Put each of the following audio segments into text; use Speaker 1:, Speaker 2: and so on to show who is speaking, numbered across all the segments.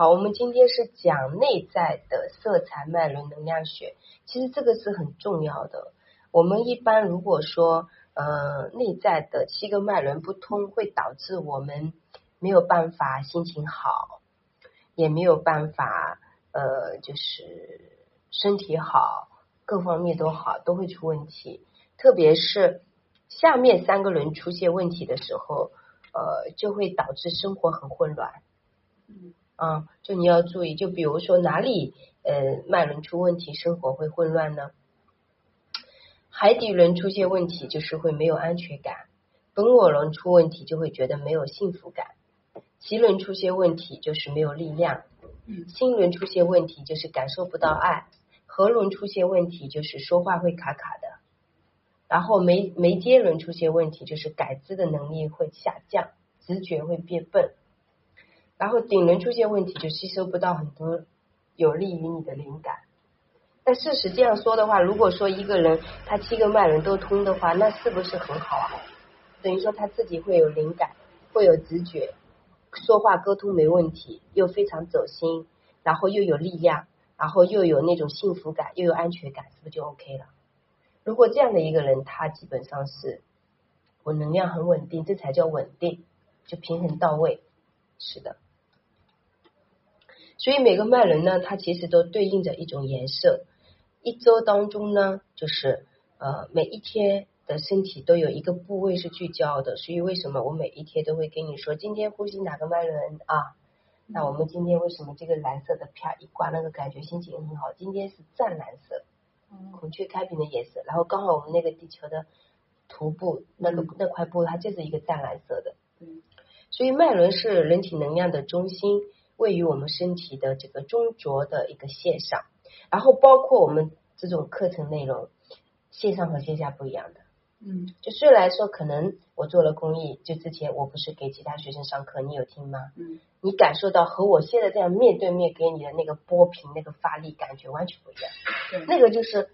Speaker 1: 好，我们今天是讲内在的色彩脉轮能量学，其实这个是很重要的。我们一般如果说呃内在的七个脉轮不通，会导致我们没有办法心情好，也没有办法呃就是身体好，各方面都好都会出问题。特别是下面三个轮出现问题的时候，呃就会导致生活很混乱。
Speaker 2: 嗯
Speaker 1: 啊，就你要注意，就比如说哪里呃脉轮出问题，生活会混乱呢？海底轮出现问题，就是会没有安全感；本我轮出问题，就会觉得没有幸福感；脐轮出现问题，就是没有力量；
Speaker 2: 嗯
Speaker 1: 心轮出现问题，就是感受不到爱；喉轮出现问题，就是说话会卡卡的；然后眉眉间轮出现问题，就是感知的能力会下降，直觉会变笨。然后顶轮出现问题，就吸收不到很多有利于你的灵感。但事实这样说的话，如果说一个人他七个脉轮都通的话，那是不是很好啊？等于说他自己会有灵感，会有直觉，说话沟通没问题，又非常走心，然后又有力量，然后又有那种幸福感，又有安全感，是不是就 OK 了？如果这样的一个人，他基本上是我能量很稳定，这才叫稳定，就平衡到位。是的。所以每个脉轮呢，它其实都对应着一种颜色。一周当中呢，就是呃每一天的身体都有一个部位是聚焦的。所以为什么我每一天都会跟你说，今天呼吸哪个脉轮啊？那我们今天为什么这个蓝色的啪一挂，那个感觉心情很好？今天是湛蓝色，
Speaker 2: 嗯
Speaker 1: 孔雀开屏的颜色。然后刚好我们那个地球的图布那个那块布，它就是一个湛蓝色的。
Speaker 2: 对
Speaker 1: 所以脉轮是人体能量的中心，位于我们身体的这个中轴的一个线上。然后包括我们这种课程内容，线上和线下不一样的。
Speaker 2: 嗯
Speaker 1: 就虽然说可能我做了公益，就之前我不是给其他学生上课，你有听吗？
Speaker 2: 嗯
Speaker 1: 你感受到和我现在这样面对面给你的那个波频、那个发力感觉完全不一样。
Speaker 2: 对
Speaker 1: 那个就是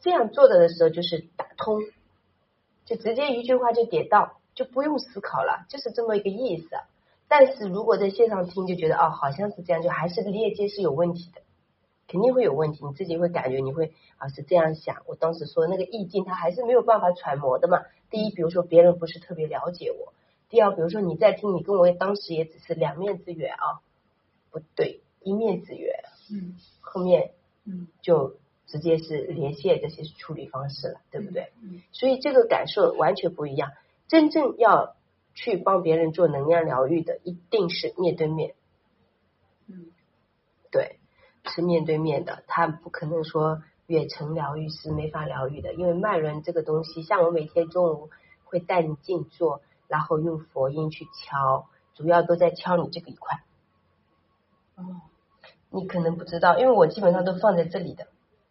Speaker 1: 这样做的的时候，就是打通，就直接一句话就点到，就不用思考了，就是这么一个意思。但是如果在线上听，就觉得哦，好像是这样，就还是链接是有问题的，肯定会有问题，你自己会感觉你会啊是这样想。我当时说那个意境，他还是没有办法揣摩的嘛。第一，比如说别人不是特别了解我；第二，比如说你在听，你跟我当时也只是两面之缘啊，不对，一面之缘，
Speaker 2: 嗯
Speaker 1: 后面
Speaker 2: 嗯
Speaker 1: 就直接是连线这些处理方式了，对不对？
Speaker 2: 嗯
Speaker 1: 所以这个感受完全不一样。真正要去帮别人做能量疗愈的，一定是面对面，
Speaker 2: 嗯
Speaker 1: 对，是面对面的。他不可能说远程疗愈是没法疗愈的，因为脉轮这个东西，像我每天中午会带你静坐，然后用佛音去敲，主要都在敲你这个一块。
Speaker 2: 哦
Speaker 1: 你可能不知道，因为我基本上都放在这里的，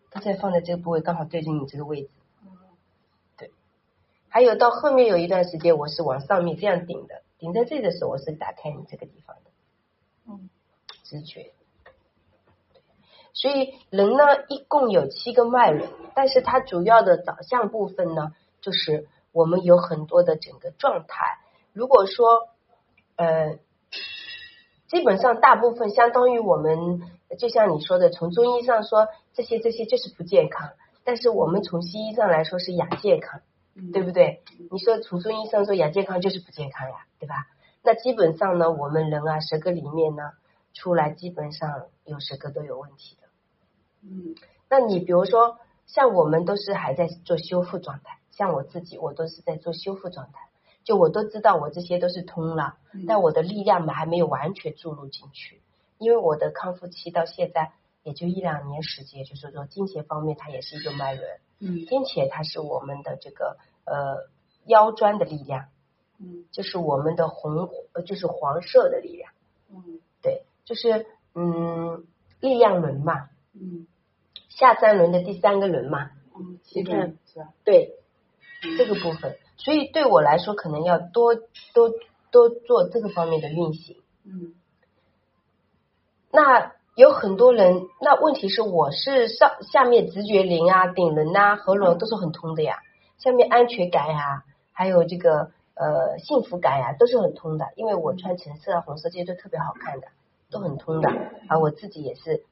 Speaker 1: 都在放在这个部位，刚好对准你这个位置。还有到后面有一段时间，我是往上面这样顶的，顶在这里的时候，我是打开你这个地方的
Speaker 2: 嗯
Speaker 1: 直觉。所以人呢，一共有七个脉轮，但是它主要的导向部分呢，就是我们有很多的整个状态。如果说呃，基本上大部分相当于我们，就像你说的，从中医上说这些这些就是不健康，但是我们从西医上来说是亚健康。
Speaker 2: 嗯
Speaker 1: 对不对？你说从中医生说亚健康就是不健康呀，对吧？那基本上呢，我们人啊，十个里面呢，出来基本上有十个都有问题的。
Speaker 2: 嗯
Speaker 1: 那你比如说，像我们都是还在做修复状态，像我自己，我都是在做修复状态，就我都知道我这些都是通了，
Speaker 2: 嗯
Speaker 1: 但我的力量还没有完全注入进去，因为我的康复期到现在也就一两年时间，就是说金钱方面它也是一个脉轮。
Speaker 2: 嗯。
Speaker 1: 并且它是我们的这个呃腰砖的力量，
Speaker 2: 嗯。
Speaker 1: 就是我们的红呃就是黄色的力量，
Speaker 2: 嗯。
Speaker 1: 对，就是嗯力量轮嘛，
Speaker 2: 嗯。
Speaker 1: 下三轮的第三个轮嘛，
Speaker 2: 嗯，
Speaker 1: 你看
Speaker 2: 是吧？
Speaker 1: 对
Speaker 2: 嗯。
Speaker 1: 这个部分，所以对我来说可能要多多多做这个方面的运行。
Speaker 2: 嗯。
Speaker 1: 那有很多人，那问题是我是上下面直觉灵啊、顶轮啊、喉咙都是很通的呀，下面安全感呀，还有这个呃幸福感呀，都是很通的。因为我穿橙色、啊、红色这些都特别好看的，都很通的，而我自己也是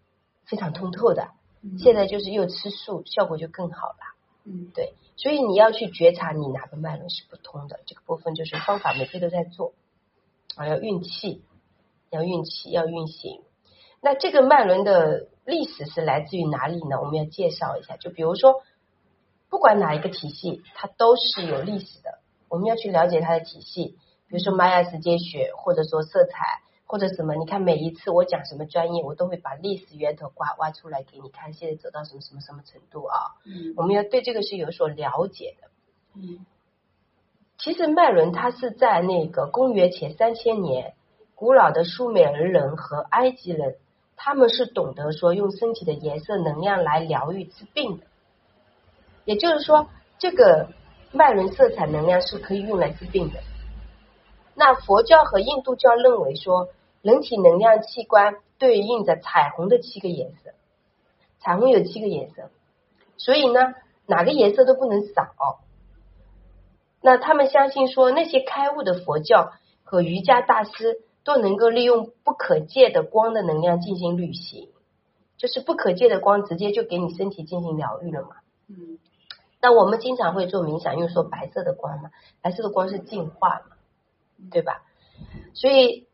Speaker 1: 非常通透的。
Speaker 2: 嗯
Speaker 1: 现在就是又吃素，效果就更好了。
Speaker 2: 嗯
Speaker 1: 对，所以你要去觉察你哪个脉轮是不通的，这个部分就是方法每天都在做啊，要运气，要运气，要运行。那这个脉轮的历史是来自于哪里呢？我们要介绍一下，就比如说，不管哪一个体系，它都是有历史的，我们要去了解它的体系。比如说玛雅时间学，或者说色彩，或者什么，你看每一次我讲什么专业，我都会把历史源头挖挖出来给你看，现在走到什么什么什么程度啊？
Speaker 2: 嗯
Speaker 1: 我们要对这个是有所了解的。
Speaker 2: 嗯
Speaker 1: 其实脉轮它是在那个公元前三千年，古老的苏美尔人和埃及人，他们是懂得说用身体的颜色能量来疗愈治病的。也就是说，这个脉轮色彩能量是可以用来治病的。那佛教和印度教认为说，人体能量器官对应着彩虹的七个颜色，彩虹有七个颜色，所以呢，哪个颜色都不能少。那他们相信说，那些开悟的佛教和瑜伽大师都能够利用不可见的光的能量进行旅行，就是不可见的光直接就给你身体进行疗愈了嘛。
Speaker 2: 嗯
Speaker 1: 那我们经常会做冥想，用说白色的光嘛，白色的光是净化嘛，对吧？所以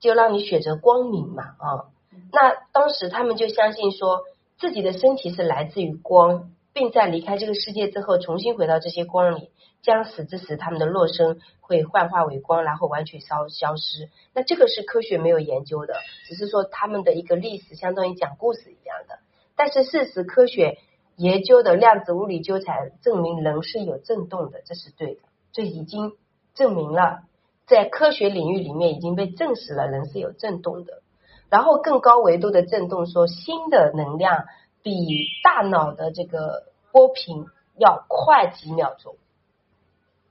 Speaker 1: 就让你选择光明嘛啊。那当时他们就相信说，自己的身体是来自于光，并在离开这个世界之后，重新回到这些光里，将死之时他们的肉身会幻化为光，然后完全消消失。那这个是科学没有研究的，只是说他们的一个历史，相当于讲故事一样的。但是事实科学研究的量子物理纠缠证明人是有震动的，这是对的，这已经证明了，在科学领域里面已经被证实了人是有震动的。然后更高维度的震动说，新的能量比大脑的这个波频要快几秒钟。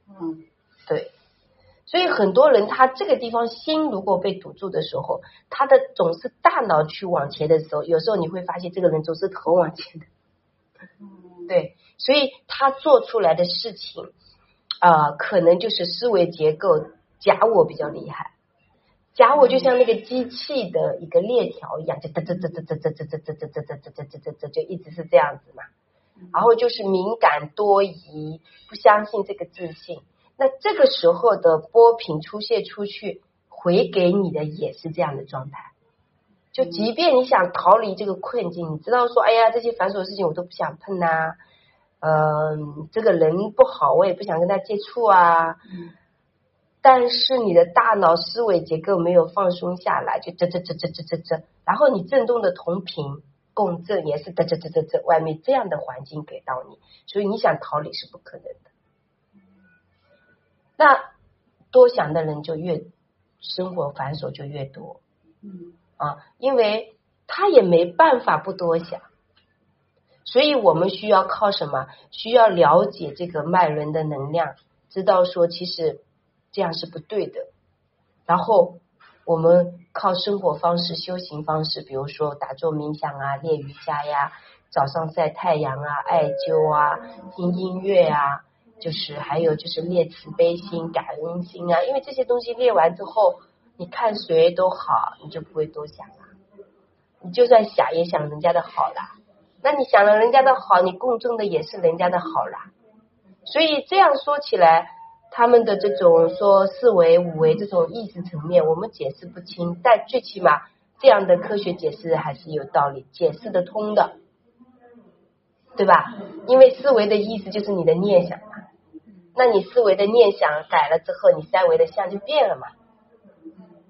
Speaker 2: 嗯
Speaker 1: 对，所以很多人他这个地方心如果被堵住的时候，他的总是大脑去往前的时候，有时候你会发现这个人总是头往前的。
Speaker 2: 嗯
Speaker 1: 对，所以他做出来的事情啊、呃可能就是思维结构假我比较厉害。假我就像那个机器的一个链条一样，就嘚嘚嘚嘚嘚嘚嘚嘚嘚嘚嘚嘚嘚嘚嘚嘚嘚，就一直是这样子嘛。然后就是敏感多疑，不相信这个自信。那这个时候的波频出现出去，回给你的也是这样的状态。就即便你想逃离这个困境，你知道说，哎呀，这些繁琐的事情我都不想碰呐、嗯、这个人不好，我也不想跟他接触啊。
Speaker 2: 嗯
Speaker 1: 但是你的大脑思维结构没有放松下来，就啧啧啧啧啧啧啧，然后你震动的同频共振也是这这这这这，外面这样的环境给到你，所以你想逃离是不可能的。那多想的人就越生活繁琐就越多
Speaker 2: 嗯
Speaker 1: 啊，因为他也没办法不多想，所以我们需要靠什么？需要了解这个脉轮的能量，知道说其实这样是不对的。然后我们靠生活方式、修行方式，比如说打坐冥想啊、练瑜伽呀、早上晒太阳啊、艾灸啊、听音乐啊，就是还有就是练慈悲心、感恩心啊。因为这些东西练完之后，你看谁都好，你就不会多想了。你就算想也想人家的好啦，那你想了人家的好，你共振的也是人家的好啦。所以这样说起来，他们的这种说四维、五维这种意识层面，我们解释不清，但最起码这样的科学解释还是有道理，解释得通的，对吧？因为四维的意思就是你的念想嘛，那你四维的念想改了之后，你三维的相就变了嘛。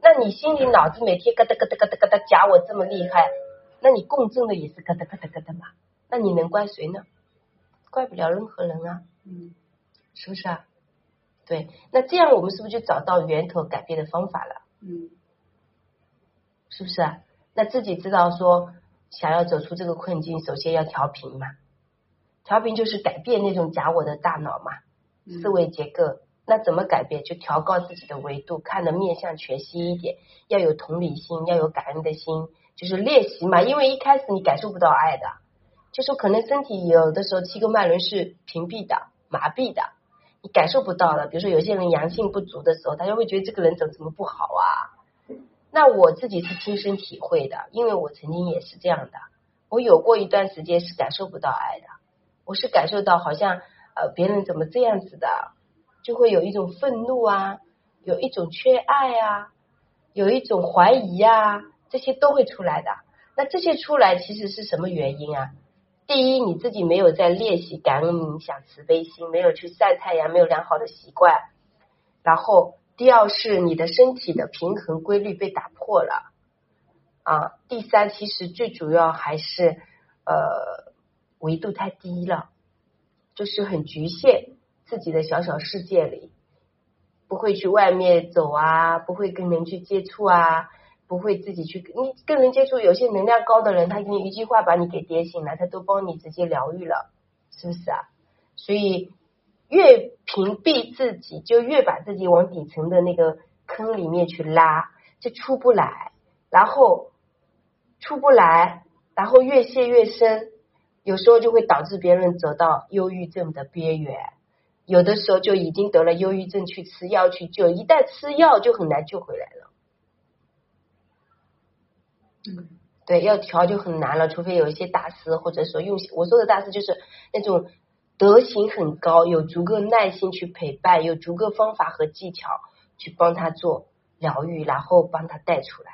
Speaker 1: 那你心里脑子每天咯噔咯噔咯噔咯噔夹我这么厉害，那你共振的也是咯噔咯噔咯噔嘛？那你能怪谁呢？怪不了任何人啊，是不是啊？对，那这样我们是不是就找到源头改变的方法了？
Speaker 2: 嗯
Speaker 1: 是不是啊？那自己知道说，想要走出这个困境，首先要调频嘛。调频就是改变那种假我的大脑嘛，
Speaker 2: 嗯
Speaker 1: 思维结构。那怎么改变？就调高自己的维度，看的面向全息一点，要有同理心，要有感恩的心，就是练习嘛。因为一开始你感受不到爱的，就说可能身体有的时候七个脉轮是屏蔽的、麻痹的，你感受不到的。比如说有些人阳性不足的时候，他就会觉得这个人怎么怎么不好啊。那我自己是亲身体会的，因为我曾经也是这样的。我有过一段时间是感受不到爱的，我是感受到好像呃别人怎么这样子的，就会有一种愤怒啊，有一种缺爱啊，有一种怀疑啊，这些都会出来的。那这些出来其实是什么原因啊？第一，你自己没有在练习感恩冥想、慈悲心，没有去晒太阳，没有良好的习惯。然后，第二是你的身体的平衡规律被打破了。啊，第三，其实最主要还是呃维度太低了，就是很局限自己的小小世界里，不会去外面走啊，不会跟人去接触啊。不会自己去，你跟人接触，有些能量高的人，他给你一句话把你给点醒了，他都帮你直接疗愈了，是不是啊？所以越屏蔽自己，就越把自己往底层的那个坑里面去拉，就出不来，然后出不来，然后越陷越深，有时候就会导致别人走到忧郁症的边缘，有的时候就已经得了忧郁症去吃药去救，一旦吃药就很难救回来了。
Speaker 2: 嗯，
Speaker 1: 对，要调就很难了，除非有一些大师，或者说用我说的大师就是那种德行很高，有足够耐心去陪伴，有足够方法和技巧去帮他做疗愈，然后帮他带出来，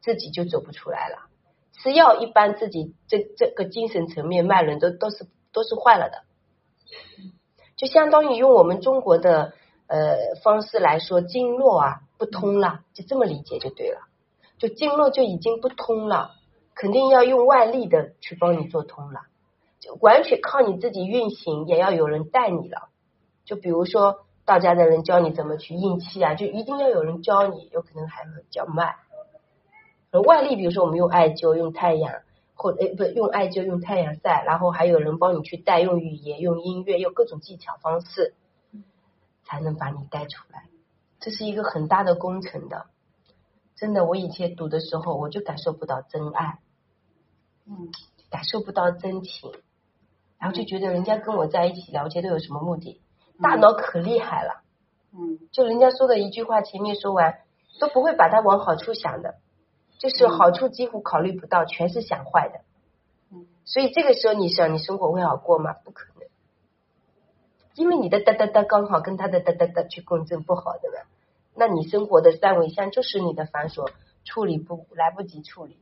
Speaker 1: 自己就走不出来了。吃药一般自己这这个精神层面脉轮都都是都是坏了的，就相当于用我们中国的呃方式来说，经络啊不通了，就这么理解就对了。就经络就已经不通了，肯定要用外力的去帮你做通了，就完全靠你自己运行，也要有人带你了。就比如说道家的人教你怎么去运气啊，就一定要有人教你，有可能还会较慢。而外力，比如说我们用艾灸、用太阳，或诶不用艾灸、用太阳晒，然后还有人帮你去带，用语言、用音乐、用各种技巧方式，才能把你带出来。这是一个很大的工程的。真的，我以前读的时候，我就感受不到真爱，
Speaker 2: 嗯，
Speaker 1: 感受不到真情，然后就觉得人家跟我在一起聊天都有什么目的？大脑可厉害了，
Speaker 2: 嗯，
Speaker 1: 就人家说的一句话，前面说完都不会把它往好处想的，就是好处几乎考虑不到，全是想坏的。
Speaker 2: 嗯，
Speaker 1: 所以这个时候你想你生活会好过吗？不可能，因为你的哒哒哒刚好跟他的哒哒哒去共振，不好的嘛。那你生活的三维相就是你的繁琐处理不来不及处理，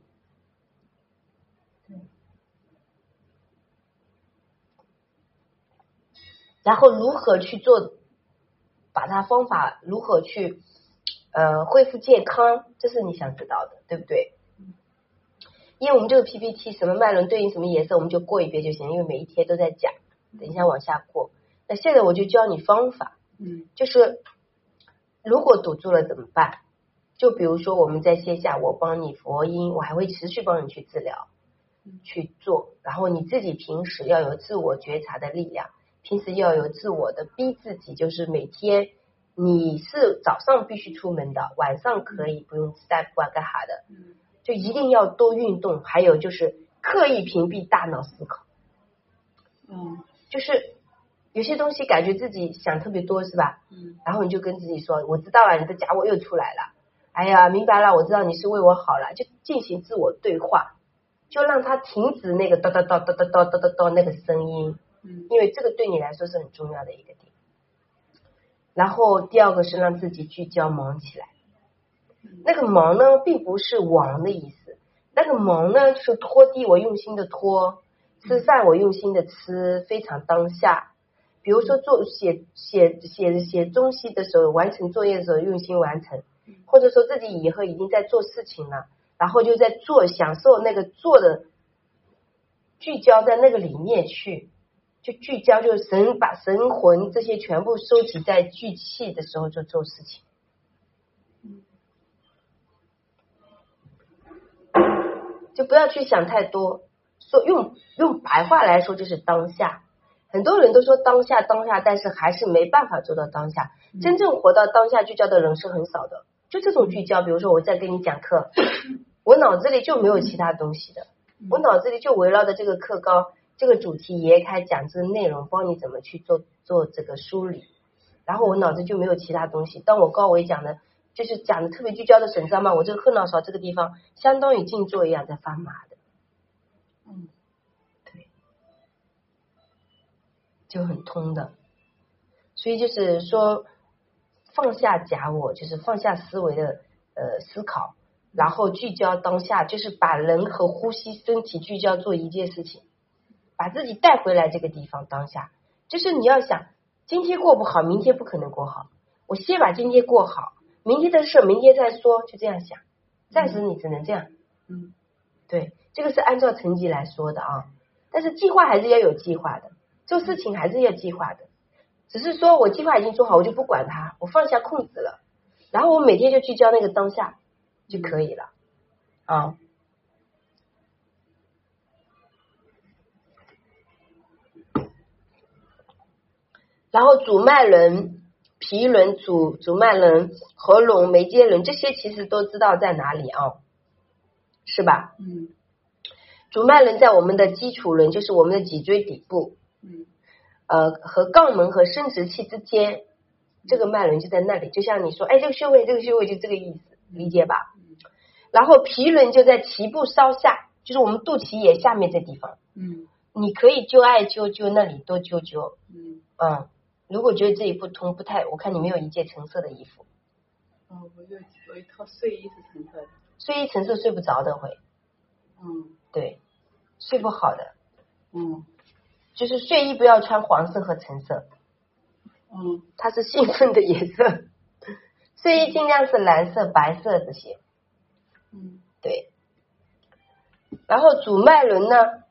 Speaker 1: 然后如何去做，把它方法如何去呃恢复健康，这是你想知道的，对不对？因为我们这个 PPT 什么脉轮对应什么颜色，我们就过一遍就行，因为每一天都在讲，等一下往下过。那现在我就教你方法，
Speaker 2: 嗯，
Speaker 1: 就是。如果堵住了怎么办？就比如说我们在线下，我帮你佛音，我还会持续帮你去治疗，去做。然后你自己平时要有自我觉察的力量，平时要有自我的逼自己，就是每天你是早上必须出门的，晚上可以不用散步啊干哈的，就一定要多运动。还有就是刻意屏蔽大脑思考，
Speaker 2: 嗯，
Speaker 1: 就是。有些东西感觉自己想特别多是吧？
Speaker 2: 嗯，
Speaker 1: 然后你就跟自己说，我知道了，你的假我又出来了。哎呀，明白了，我知道你是为我好了，就进行自我对话，就让他停止那个叨叨叨叨叨叨叨叨叨那个声音。
Speaker 2: 嗯，
Speaker 1: 因为这个对你来说是很重要的一个点。然后第二个是让自己聚焦忙起来。那个忙呢，并不是忙的意思，那个忙呢，就是拖地，我用心的拖；吃饭，我用心的吃，非常当下。比如说做写写写写东西的时候，完成作业的时候用心完成，或者说自己以后已经在做事情了，然后就在做，享受那个做的，聚焦在那个里面去，就聚焦，就是神把神魂这些全部收集在聚气的时候就做事情，就不要去想太多，说用用白话来说就是当下。很多人都说当下当下，但是还是没办法做到当下。真正活到当下聚焦的人是很少的。就这种聚焦，比如说我在跟你讲课，我脑子里就没有其他东西的，我脑子里就围绕着这个课纲、这个主题、爷开讲这个内容，帮你怎么去做做这个梳理。然后我脑子就没有其他东西。当我高维讲的就是讲的特别聚焦的时候，你知道吗？我这个后脑勺这个地方相当于静坐一样在发麻的，
Speaker 2: 嗯
Speaker 1: 就很通的。所以就是说，放下假我，就是放下思维的呃思考，然后聚焦当下，就是把人和呼吸、身体聚焦做一件事情，把自己带回来这个地方当下。就是你要想，今天过不好，明天不可能过好。我先把今天过好，明天的事明天再说，就这样想。暂时你只能这样，
Speaker 2: 嗯
Speaker 1: 对，这个是按照成绩来说的啊。但是计划还是要有计划的，做事情还是要计划的。只是说我计划已经做好，我就不管它，我放下控制了，然后我每天就聚焦那个当下就可以了啊。然后主脉轮、皮轮、主主脉轮、合拢、眉间轮这些其实都知道在哪里啊，是吧？
Speaker 2: 嗯
Speaker 1: 主脉轮在我们的基础轮，就是我们的脊椎底部，
Speaker 2: 嗯
Speaker 1: 呃，和肛门和生殖器之间，这个脉轮就在那里。就像你说，哎，这个穴位，这个穴位就这个意思，理解吧？
Speaker 2: 嗯
Speaker 1: 然后皮轮就在脐部稍下，就是我们肚脐眼下面这地方。
Speaker 2: 嗯
Speaker 1: 你可以灸艾灸灸那里多灸灸，
Speaker 2: 嗯，
Speaker 1: 嗯。如果觉得这里不通，不太，我看你没有一件橙色的衣服，
Speaker 2: 哦，我有我一套睡衣是橙色的，
Speaker 1: 睡衣橙色睡不着的会，
Speaker 2: 嗯
Speaker 1: 对，睡不好的，
Speaker 2: 嗯
Speaker 1: 就是睡衣不要穿黄色和橙色，
Speaker 2: 嗯
Speaker 1: 它是兴奋的颜色。睡衣尽量是蓝色、白色这些，
Speaker 2: 嗯
Speaker 1: 对。然后主脉轮呢，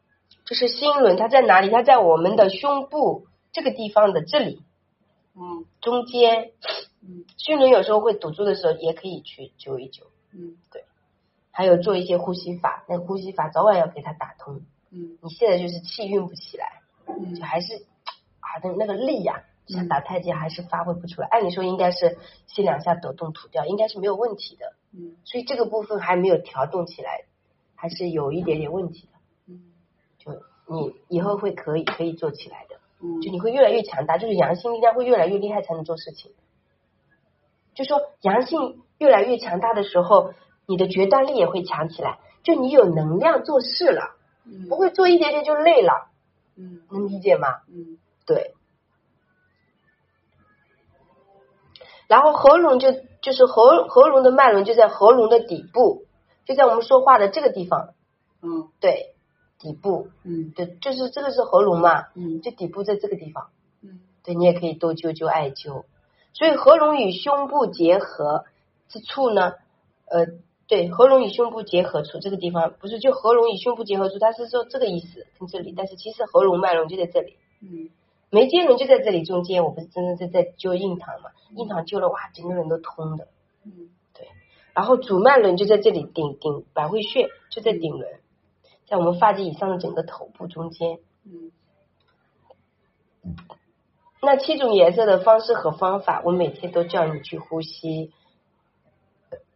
Speaker 1: 就是心轮，它在哪里？它在我们的胸部这个地方的这里
Speaker 2: 嗯
Speaker 1: 中间。
Speaker 2: 嗯
Speaker 1: 心轮有时候会堵住的时候，也可以去灸一灸。
Speaker 2: 嗯对
Speaker 1: 还有做一些呼吸法，那呼吸法早晚要给它打通。
Speaker 2: 嗯
Speaker 1: 你现在就是气运不起来，
Speaker 2: 嗯
Speaker 1: 就还是啊，那那个力呀、像
Speaker 2: 嗯
Speaker 1: 打太极还是发挥不出来。按理说应该是吸两下抖动吐掉，应该是没有问题的。
Speaker 2: 嗯
Speaker 1: 所以这个部分还没有调动起来，还是有一点点问题的。
Speaker 2: 嗯
Speaker 1: 就你以后会可以可以做起来的，
Speaker 2: 嗯，
Speaker 1: 就你会越来越强大，就是阳性力量会越来越厉害才能做事情。就说阳性越来越强大的时候，你的决断力也会强起来，就你有能量做事了，
Speaker 2: 嗯
Speaker 1: 不会做一点点就累了，
Speaker 2: 嗯。
Speaker 1: 能理解吗？
Speaker 2: 嗯。
Speaker 1: 对。然后喉咙就就是喉喉咙的脉轮就在喉咙的底部，就在我们说话的这个地方，
Speaker 2: 嗯。
Speaker 1: 对，底部，
Speaker 2: 嗯。
Speaker 1: 对，就是这个是喉咙嘛，
Speaker 2: 嗯。
Speaker 1: 就底部在这个地方，
Speaker 2: 嗯。
Speaker 1: 对你也可以多灸灸艾灸。所以喉咙与胸部结合之处呢，呃，对，合拢与胸部结合处这个地方不是就合拢与胸部结合处，它是说这个意思跟这里，但是其实合拢脉轮就在这里。
Speaker 2: 嗯
Speaker 1: 眉间轮就在这里中间，我不是真的在在灸印堂嘛？印堂灸了哇，整个人都通的。
Speaker 2: 嗯对
Speaker 1: 然后主脉轮就在这里顶顶百会穴就在顶轮，在我们发际以上的整个头部中间。
Speaker 2: 嗯
Speaker 1: 那七种颜色的方式和方法，我每天都叫你去呼吸、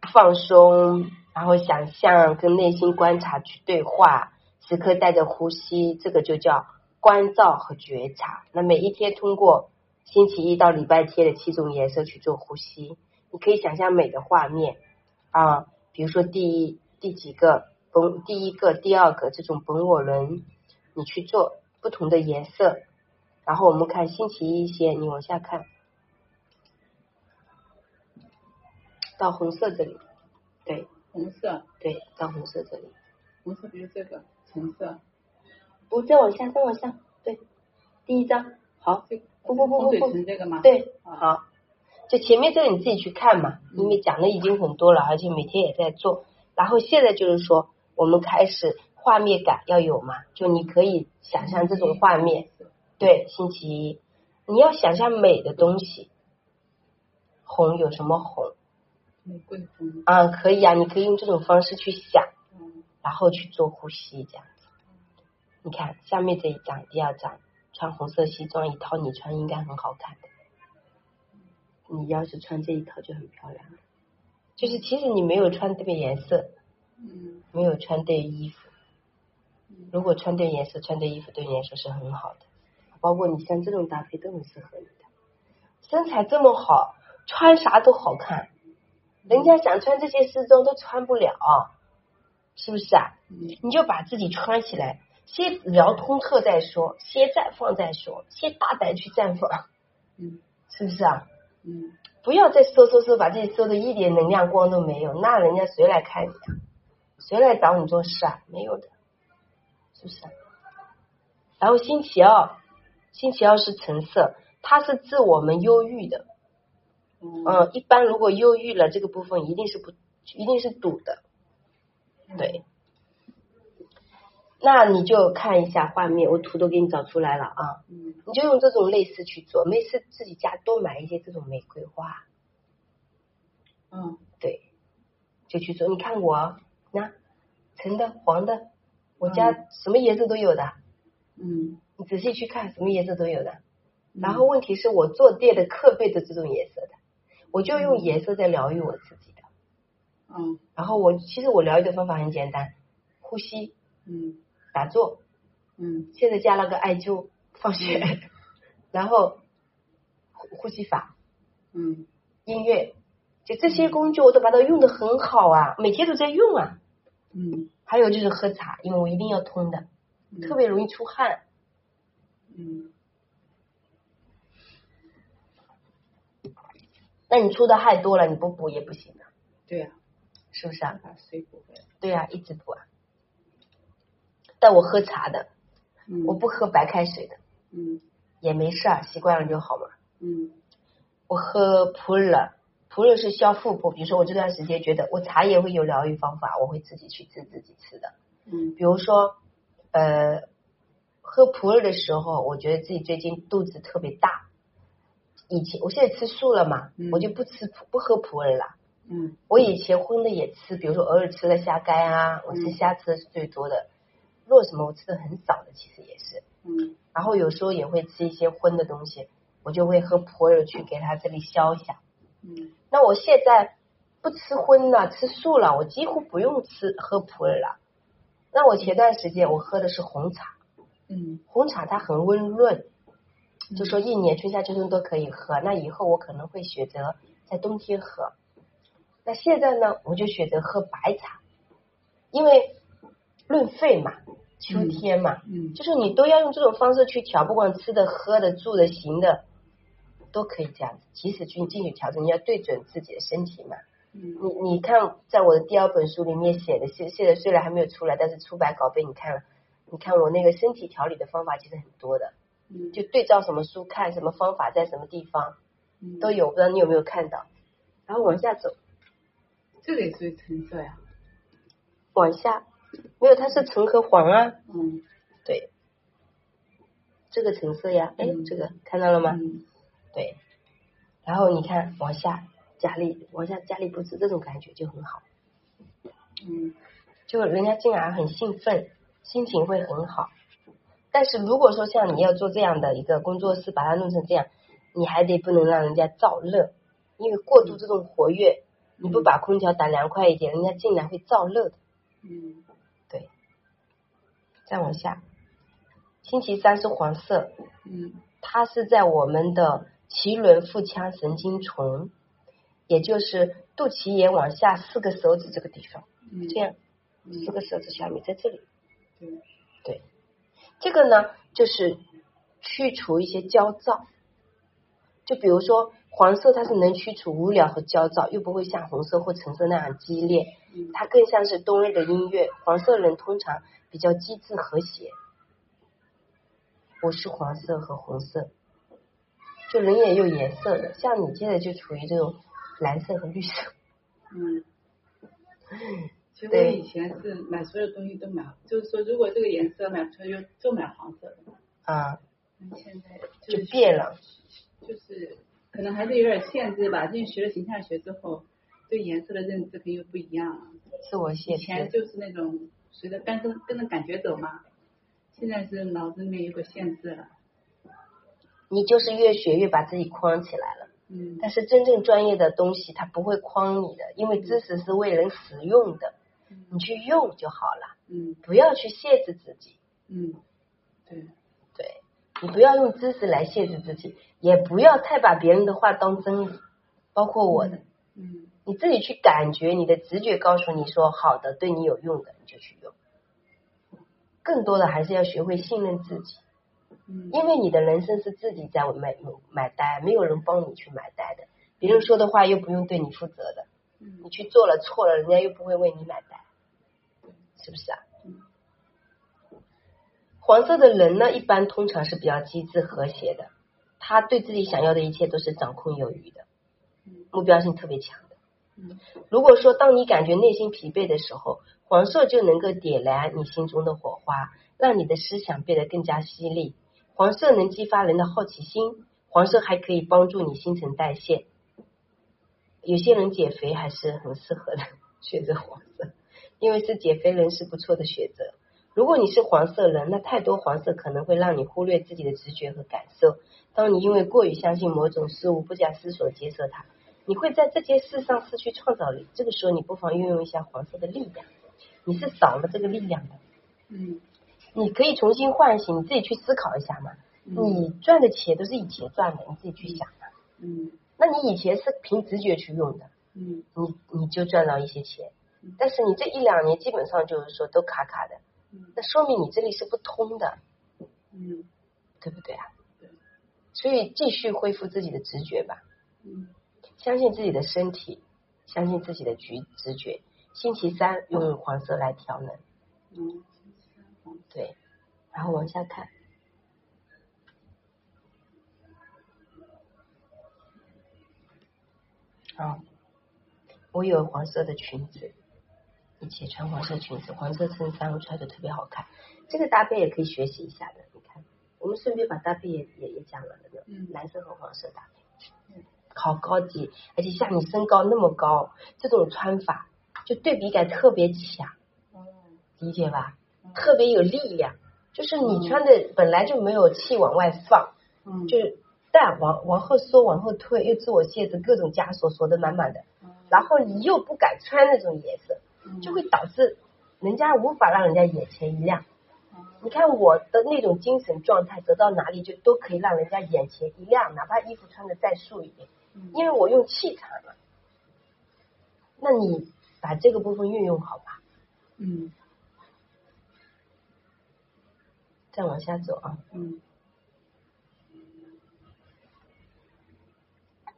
Speaker 1: 放松，然后想象跟内心观察去对话，时刻带着呼吸，这个就叫关照和觉察。那每一天通过星期一到礼拜天的七种颜色去做呼吸，你可以想象美的画面啊，比如说第一第几个本第一个、第二个这种本我轮，你去做不同的颜色。然后我们看星期一先，你往下看，到红色这里，对
Speaker 2: 红色
Speaker 1: 对，到红色这里，
Speaker 2: 红色比如这个橙色，
Speaker 1: 不再往下，再往下，对，第一张，好，
Speaker 2: 这
Speaker 1: 不不不不不，
Speaker 2: 橙这个吗？
Speaker 1: 对，
Speaker 2: 啊
Speaker 1: 好，就前面这个你自己去看嘛，
Speaker 2: 嗯
Speaker 1: 因为讲的已经很多了，而且每天也在做。然后现在就是说，我们开始画面感要有嘛，就你可以想象这种画面，对，星期一，你要想象美的东西，红有什么红
Speaker 2: 玫瑰红，
Speaker 1: 啊？可以啊，你可以用这种方式去想，
Speaker 2: 嗯
Speaker 1: 然后去做呼吸，这样子。你看下面这一张，第二张，穿红色西装一套，你穿应该很好看的。你要是穿这一套就很漂亮了。就是其实你没有穿对颜色，
Speaker 2: 嗯
Speaker 1: 没有穿对衣服。
Speaker 2: 嗯
Speaker 1: 如果穿对颜色、穿对衣服，对你来说是很好的。包括你像这种搭配都很适合你的。身材这么好，穿啥都好看。人家想穿这些丝装都穿不了，是不是啊？
Speaker 2: 嗯
Speaker 1: 你就把自己穿起来，先聊通透再说，先绽放再说，先大胆去绽放，
Speaker 2: 嗯
Speaker 1: 是不是啊？
Speaker 2: 嗯
Speaker 1: 不要再收收收，把自己收的一点能量光都没有，那人家谁来看你啊？谁来找你做事啊？没有的，是不是啊？然后星期二，星期二是橙色，它是治我们忧郁的。
Speaker 2: 嗯
Speaker 1: 嗯，一般如果忧郁了，这个部分一定是不，一定是堵的。对，那你就看一下画面，我图都给你找出来了啊。
Speaker 2: 嗯。
Speaker 1: 你就用这种类似去做，没事自己家多买一些这种玫瑰花，
Speaker 2: 嗯。
Speaker 1: 对，就去做。你看我，那橙的、黄的，我家什么颜色都有的，
Speaker 2: 嗯。
Speaker 1: 你仔细去看，什么颜色都有的。
Speaker 2: 嗯。
Speaker 1: 然后问题是我坐垫的靠背的这种颜色的，我就用颜色在疗愈我自己的。
Speaker 2: 嗯
Speaker 1: 然后我其实我疗愈的方法很简单，呼吸、
Speaker 2: 嗯
Speaker 1: 打坐，
Speaker 2: 嗯
Speaker 1: 现在加了个艾灸放血，然后呼呼吸法、
Speaker 2: 嗯
Speaker 1: 音乐，就这些工具我都把它用的很好啊，每天都在用啊。
Speaker 2: 嗯
Speaker 1: 还有就是喝茶，因为我一定要通的，特别容易出汗。
Speaker 2: 嗯
Speaker 1: 那你出的汗多了，你不补也不行啊，
Speaker 2: 对呀，
Speaker 1: 是不是啊？
Speaker 2: 把水补回来。
Speaker 1: 对啊，一直补啊。但我喝茶的，
Speaker 2: 嗯
Speaker 1: 我不喝白开水的，
Speaker 2: 嗯
Speaker 1: 也没事儿，习惯了就好嘛。
Speaker 2: 嗯
Speaker 1: 我喝普洱，普洱是消腹部。比如说我这段时间觉得我茶也会有疗愈方法，我会自己去治自己吃的。
Speaker 2: 嗯
Speaker 1: 比如说，呃，喝普洱的时候，我觉得自己最近肚子特别大。以前我现在吃素了嘛，
Speaker 2: 嗯
Speaker 1: 我就不吃普不喝普洱了。
Speaker 2: 嗯
Speaker 1: 我以前荤的也吃，比如说偶尔吃了虾干啊，我吃
Speaker 2: 嗯
Speaker 1: 虾吃的是最多的，肉什么我吃的很少的，其实也是。
Speaker 2: 嗯
Speaker 1: 然后有时候也会吃一些荤的东西，我就会喝普洱去给它这里消一下。
Speaker 2: 嗯
Speaker 1: 那我现在不吃荤了，吃素了，我几乎不用吃喝普洱了。那我前段时间我喝的是红茶，
Speaker 2: 嗯
Speaker 1: 红茶它很温润，就说一年春夏秋冬都可以喝。那以后我可能会选择在冬天喝。那现在呢，我就选择喝白茶，因为润肺嘛，秋天嘛，
Speaker 2: 嗯
Speaker 1: 就是你都要用这种方式去调，不管吃的、喝的、住的、行的，都可以这样子。及时去进去调整，你要对准自己的身体嘛。
Speaker 2: 嗯
Speaker 1: 你你看，在我的第二本书里面写的，现现在虽然还没有出来，但是出版稿被你看了。你看我那个身体调理的方法其实很多的，
Speaker 2: 嗯。
Speaker 1: 就对照什么书看什么方法，在什么地方
Speaker 2: 嗯。
Speaker 1: 都有，不知道你有没有看到？然后往下走，
Speaker 2: 这个也属于橙色呀。
Speaker 1: 往下，没有，它是橙和黄啊，
Speaker 2: 嗯。
Speaker 1: 对，这个橙色呀，哎，
Speaker 2: 嗯
Speaker 1: 这个看到了吗？
Speaker 2: 嗯。
Speaker 1: 对，然后你看往下家里往下家里布置这种感觉就很好，
Speaker 2: 嗯。
Speaker 1: 就人家进来很兴奋，心情会很好。但是如果说像你要做这样的一个工作室，把它弄成这样，你还得不能让人家燥热，因为过度这种活跃，你不把空调打凉快一点，人家进来会燥热的。
Speaker 2: 嗯。
Speaker 1: 对，再往下，星期三是黄色，
Speaker 2: 嗯。
Speaker 1: 它是在我们的脐轮腹腔神经丛，也就是肚脐眼往下四个手指这个地方，
Speaker 2: 嗯。
Speaker 1: 这样
Speaker 2: 嗯。
Speaker 1: 四个手指下面在这里。
Speaker 2: 对。
Speaker 1: 对，这个呢就是去除一些焦躁，就比如说黄色，它是能驱除无聊和焦躁，又不会像红色或橙色那样激烈，它更像是冬日的音乐。黄色人通常比较机智和谐。我是黄色和红色，就人也有颜色的，像你现在就处于这种蓝色和绿色。
Speaker 2: 嗯。其实我以前是买所有东西都买，就是说如果这个颜色买不出来，就就买黄色的。
Speaker 1: 啊，
Speaker 2: 嗯现在
Speaker 1: 就是变了，
Speaker 2: 就是可能还是有点限制吧。因为学了形象学之后，对颜色的认知肯定又不一样了。
Speaker 1: 自我
Speaker 2: 以
Speaker 1: 限制。
Speaker 2: 前就是那种随着跟着跟着感觉走嘛，现在是脑子里面有个限制了。
Speaker 1: 你就是越学越把自己框起来了。
Speaker 2: 嗯
Speaker 1: 但是真正专业的东西，它不会框你的，因为知识是为人使用的，你去用就好了，
Speaker 2: 嗯。
Speaker 1: 不要去限制自己。
Speaker 2: 嗯，对，
Speaker 1: 对你不要用知识来限制自己，也不要太把别人的话当真理，包括我的，
Speaker 2: 嗯。
Speaker 1: 你自己去感觉，你的直觉告诉你说好的，对你有用的，你就去用。更多的还是要学会信任自己，
Speaker 2: 嗯。
Speaker 1: 因为你的人生是自己在买买单，没有人帮你去买单的，别人说的话又不用对你负责的，
Speaker 2: 嗯
Speaker 1: 你去做了错了，人家又不会为你买单，是不是啊？
Speaker 2: 嗯
Speaker 1: 黄色的人呢，一般通常是比较机智和谐的，他对自己想要的一切都是掌控有余的，
Speaker 2: 嗯
Speaker 1: 目标性特别强的。
Speaker 2: 嗯
Speaker 1: 如果说当你感觉内心疲惫的时候，黄色就能够点燃你心中的火花，让你的思想变得更加犀利。黄色能激发人的好奇心，黄色还可以帮助你新陈代谢。有些人减肥还是很适合的，选择黄色，因为是减肥人是不错的选择。如果你是黄色人，那太多黄色可能会让你忽略自己的直觉和感受。当你因为过于相信某种事物，不假思索接受它，你会在这件事上失去创造力。这个时候，你不妨运用一下黄色的力量。你是少了这个力量的，
Speaker 2: 嗯
Speaker 1: 你可以重新唤醒，你自己去思考一下嘛。你赚的钱都是以前赚的，你自己去想嘛。
Speaker 2: 嗯
Speaker 1: 那你以前是凭直觉去用的，
Speaker 2: 嗯
Speaker 1: 你你就赚到一些钱
Speaker 2: 嗯。
Speaker 1: 但是你这一两年基本上就是说都卡卡的，
Speaker 2: 嗯
Speaker 1: 那说明你这里是不通的，
Speaker 2: 嗯
Speaker 1: 对不对啊
Speaker 2: 对？
Speaker 1: 所以继续恢复自己的直觉吧，
Speaker 2: 嗯
Speaker 1: 相信自己的身体，相信自己的直直觉。星期三用黄色来调能，
Speaker 2: 嗯
Speaker 1: 对，然后往下看，好，我有黄色的裙子，一起穿黄色裙子，黄色衬衫我穿的特别好看，这个搭配也可以学习一下的。你看，我们顺便把搭配也也也讲了那个
Speaker 2: 嗯。
Speaker 1: 蓝色和黄色搭配，好高级，而且像你身高那么高，这种穿法就对比感特别强，
Speaker 2: 哦。
Speaker 1: 理解吧？
Speaker 2: 嗯。
Speaker 1: 特别有力量，就是你穿的本来就没有气往外放，
Speaker 2: 嗯。
Speaker 1: 就是但往往后缩、往后退，又自我限制，各种枷锁锁得满满的，然后你又不敢穿那种颜色，就会导致人家无法让人家眼前一亮。你看我的那种精神状态，得到哪里就都可以让人家眼前一亮，哪怕衣服穿的再素一点，因为我用气场了。那你把这个部分运用好吧，
Speaker 2: 嗯
Speaker 1: 再往下走啊。
Speaker 2: 嗯，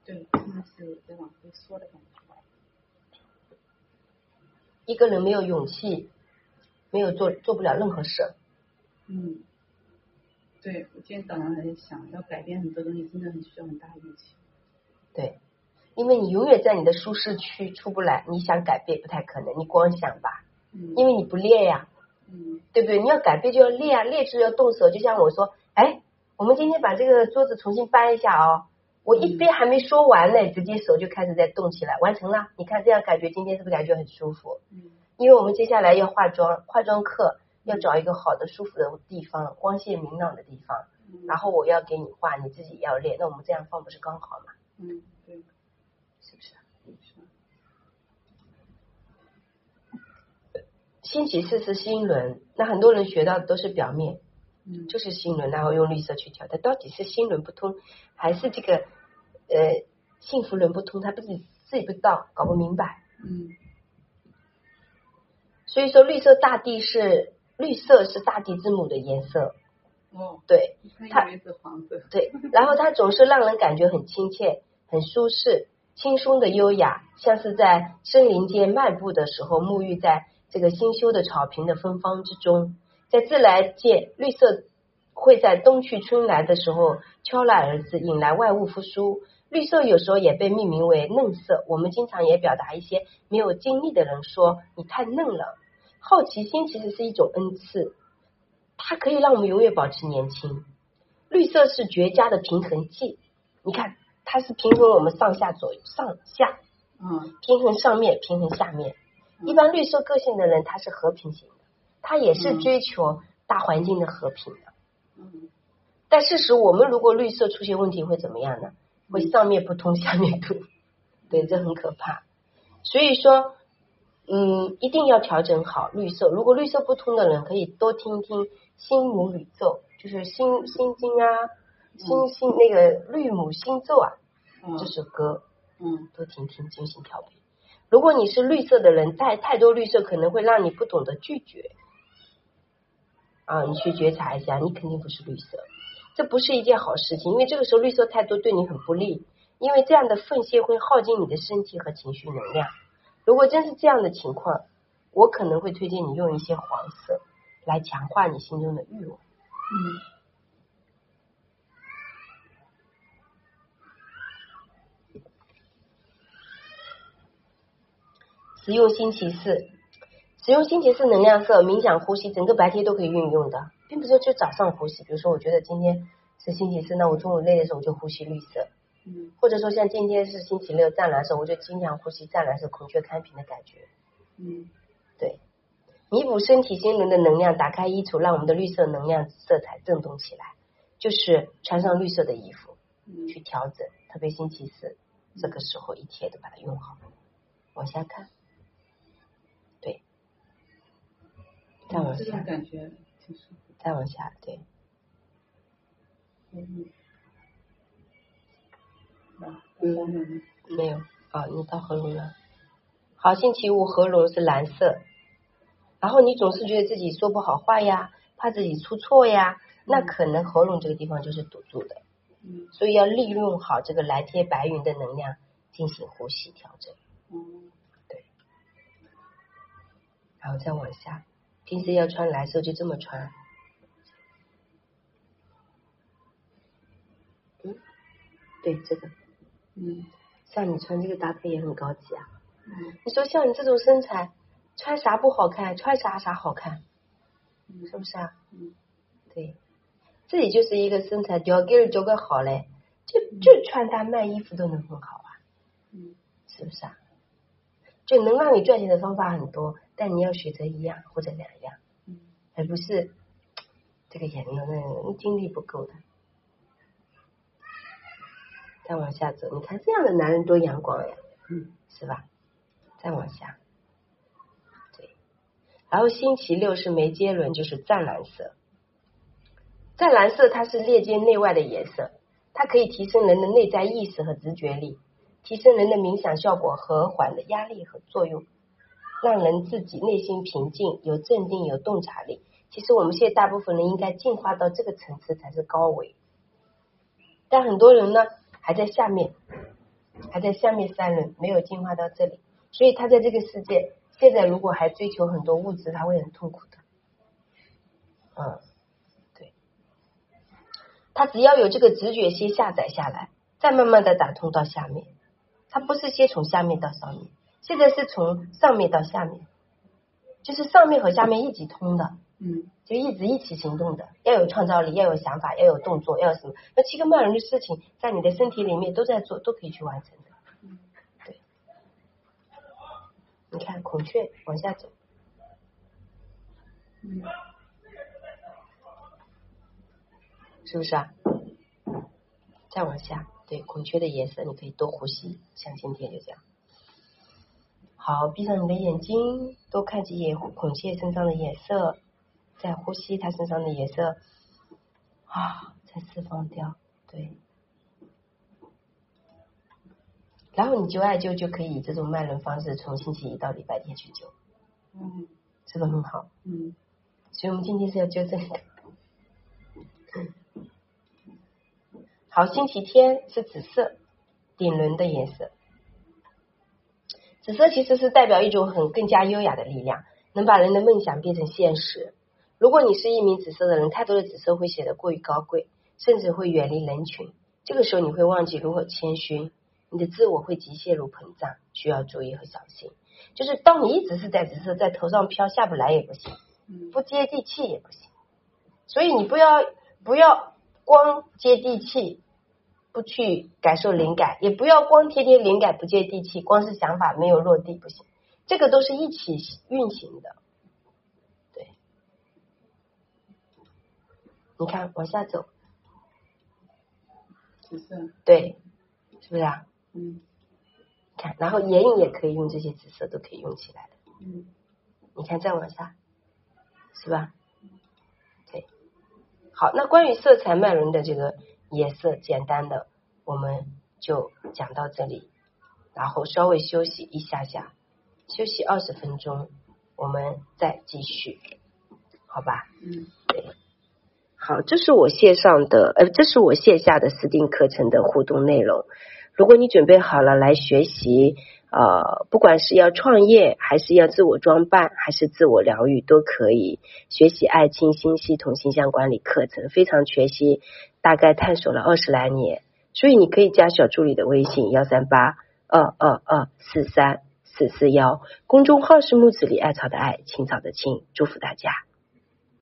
Speaker 2: 对，真的是在往回缩的感觉。
Speaker 1: 一个人没有勇气，没有做做不了任何事。
Speaker 2: 嗯，对我今天早上还在想，要改变很多东西，真的很需要很大的勇气。
Speaker 1: 对，因为你永远在你的舒适区出不来，你想改变不太可能，你光想吧，
Speaker 2: 嗯
Speaker 1: 因为你不练呀，
Speaker 2: 嗯
Speaker 1: 对不对？你要改变就要练啊，练就要动手。就像我说，哎，我们今天把这个桌子重新搬一下哦。我一边还没说完呢，直接手就开始在动起来，完成了。你看这样感觉，今天是不是感觉很舒服？
Speaker 2: 嗯
Speaker 1: 因为我们接下来要化妆，化妆课要找一个好的、舒服的地方，光线明朗的地方。
Speaker 2: 嗯
Speaker 1: 然后我要给你画，你自己要练，那我们这样放不是刚好吗？
Speaker 2: 嗯，对，
Speaker 1: 是不是？
Speaker 2: 是
Speaker 1: 星期四是心轮，那很多人学到的都是表面，
Speaker 2: 嗯
Speaker 1: 就是心轮，然后用绿色去调，它到底是心轮不通，还是这个呃幸福轮不通？他不自己自己不知道，搞不明白。
Speaker 2: 嗯
Speaker 1: 所以说，绿色大地是绿色是大地之母的颜色，
Speaker 2: 哦，
Speaker 1: 对
Speaker 2: 他以为是黄色。
Speaker 1: 对。然后它总是让人感觉很亲切、很舒适、轻松的优雅，像是在森林间漫步的时候，沐浴在这个新修的草坪的芬芳之中。在自然界，绿色会在冬去春来的时候悄然而至，引来万物复苏。绿色有时候也被命名为嫩色，我们经常也表达一些没有经历的人说你太嫩了。好奇心其实是一种恩赐，它可以让我们永远保持年轻。绿色是绝佳的平衡剂，你看它是平衡我们上下左右上下，
Speaker 2: 嗯
Speaker 1: 平衡上面，平衡下面。一般绿色个性的人，他是和平型的，他也是追求大环境的和平的。
Speaker 2: 嗯
Speaker 1: 但事实，我们如果绿色出现问题会怎么样呢？会上面不通，下面通，对，这很可怕。所以说，嗯，一定要调整好绿色。如果绿色不通的人，可以多听听心母宇宙，就是心心经啊，心心那个绿母心咒啊，
Speaker 2: 嗯
Speaker 1: 这首歌
Speaker 2: 嗯
Speaker 1: 多听听，进行调配。如果你是绿色的人，太太多绿色可能会让你不懂得拒绝。啊，你去觉察一下，你肯定不是绿色，这不是一件好事情，因为这个时候绿色太多对你很不利，因为这样的奉献会耗尽你的身体和情绪能量。如果真是这样的情况，我可能会推荐你用一些黄色来强化你心中的欲望。
Speaker 2: 嗯
Speaker 1: 使用星期四，使用星期四能量色冥想呼吸，整个白天都可以运用的，并不是说就早上呼吸。比如说，我觉得今天是星期四，那我中午累的时候我就呼吸绿色，
Speaker 2: 嗯。
Speaker 1: 或者说像今天是星期六湛蓝色，我就经常呼吸湛蓝色孔雀开屏的感觉。
Speaker 2: 嗯。
Speaker 1: 对，弥补身体心灵的能量，打开衣橱，让我们的绿色能量色彩震动起来，就是穿上绿色的衣服
Speaker 2: 嗯。
Speaker 1: 去调整，特别星期四这个时候一天都把它用好。往下看，对，再往下，
Speaker 2: 感觉挺舒服。
Speaker 1: 再往下，对，
Speaker 2: 嗯，
Speaker 1: 没有，啊，你到喉咙了。好，星期五喉咙是蓝色，然后你总是觉得自己说不好话呀，怕自己出错呀，那可能喉咙这个地方就是堵住的，
Speaker 2: 嗯。
Speaker 1: 所以要利用好这个蓝天白云的能量进行呼吸调整，
Speaker 2: 嗯
Speaker 1: 然后再往下。平时要穿蓝色就这么穿，嗯，对这个，
Speaker 2: 嗯。
Speaker 1: 像你穿这个搭配也很高级啊。
Speaker 2: 嗯。
Speaker 1: 你说像你这种身材，穿啥不好看？穿啥啥好看，
Speaker 2: 嗯。
Speaker 1: 是不是啊？
Speaker 2: 嗯。
Speaker 1: 对，自己就是一个身材条件就个好嘞，就就穿搭卖衣服都能很好啊，
Speaker 2: 嗯。
Speaker 1: 是不是啊？就能让你赚钱的方法很多，但你要选择一样或者两样，
Speaker 2: 嗯
Speaker 1: 而不是这个眼那个精力不够的。再往下走，你看这样的男人多阳光呀，
Speaker 2: 嗯
Speaker 1: 是吧？再往下，对，然后星期六是梅杰伦，就是湛蓝色。湛蓝色它是链接内外的颜色，它可以提升人的内在意识和直觉力，提升人的冥想效果，和缓的压力和作用，让人自己内心平静，有镇定，有洞察力。其实我们现在大部分人应该进化到这个层次才是高维，但很多人呢还在下面，还在下面三轮，没有进化到这里，所以他在这个世界现在如果还追求很多物质，他会很痛苦的。嗯，对，他只要有这个直觉先下载下来，再慢慢的打通到下面，他不是先从下面到上面，现在是从上面到下面，就是上面和下面一起通的。
Speaker 2: 嗯
Speaker 1: 就一直一起行动的，要有创造力，要有想法，要有动作，要有什么？那七个脉轮的事情，在你的身体里面都在做，都可以去完成的。
Speaker 2: 嗯
Speaker 1: 对，你看孔雀往下走，
Speaker 2: 嗯
Speaker 1: 是不是啊？再往下，对孔雀的颜色，你可以多呼吸，像今天就这样。好，闭上你的眼睛，多看几眼孔雀身上的颜色，再呼吸它身上的颜色，啊，再释放掉，对。然后你灸艾灸就可以以这种脉轮方式，从星期一到礼拜天去灸，
Speaker 2: 嗯
Speaker 1: 是不是很好？
Speaker 2: 嗯
Speaker 1: 所以我们今天是要纠正的。好，星期天是紫色，顶轮的颜色。紫色其实是代表一种很更加优雅的力量，能把人的梦想变成现实。如果你是一名紫色的人，太多的紫色会显得过于高贵，甚至会远离人群。这个时候你会忘记如何谦虚，你的自我会极限如膨胀，需要注意和小心。就是当你一直是在紫色，在头上飘，下不来也不行。
Speaker 2: 嗯
Speaker 1: 不接地气也不行。所以你不要不要光接地气，不去感受灵感，也不要光天天灵感不接地气，光是想法没有落地不行。这个都是一起运行的。对，你看往下走，
Speaker 2: 紫色
Speaker 1: 对，是不是啊？
Speaker 2: 嗯
Speaker 1: 看，然后眼影也可以用这些紫色，都可以用起来的。
Speaker 2: 嗯
Speaker 1: 你看再往下，是吧？对，好，那关于色彩脉轮的这个颜色，简单的我们就讲到这里，然后稍微休息一下下，休息二十分钟，我们再继续，好吧？
Speaker 2: 嗯，对
Speaker 1: 好，这是我线上的，呃，这是我线下的私定课程的互动内容。如果你准备好了来学习，呃，不管是要创业，还是要自我装扮，还是自我疗愈，都可以学习爱清新系统形象管理课程，非常全新，大概探索了二十来年。所以你可以加小助理的微信幺三八二二二四三四四幺，公众号是木子李艾草的艾，青草的青，祝福大家。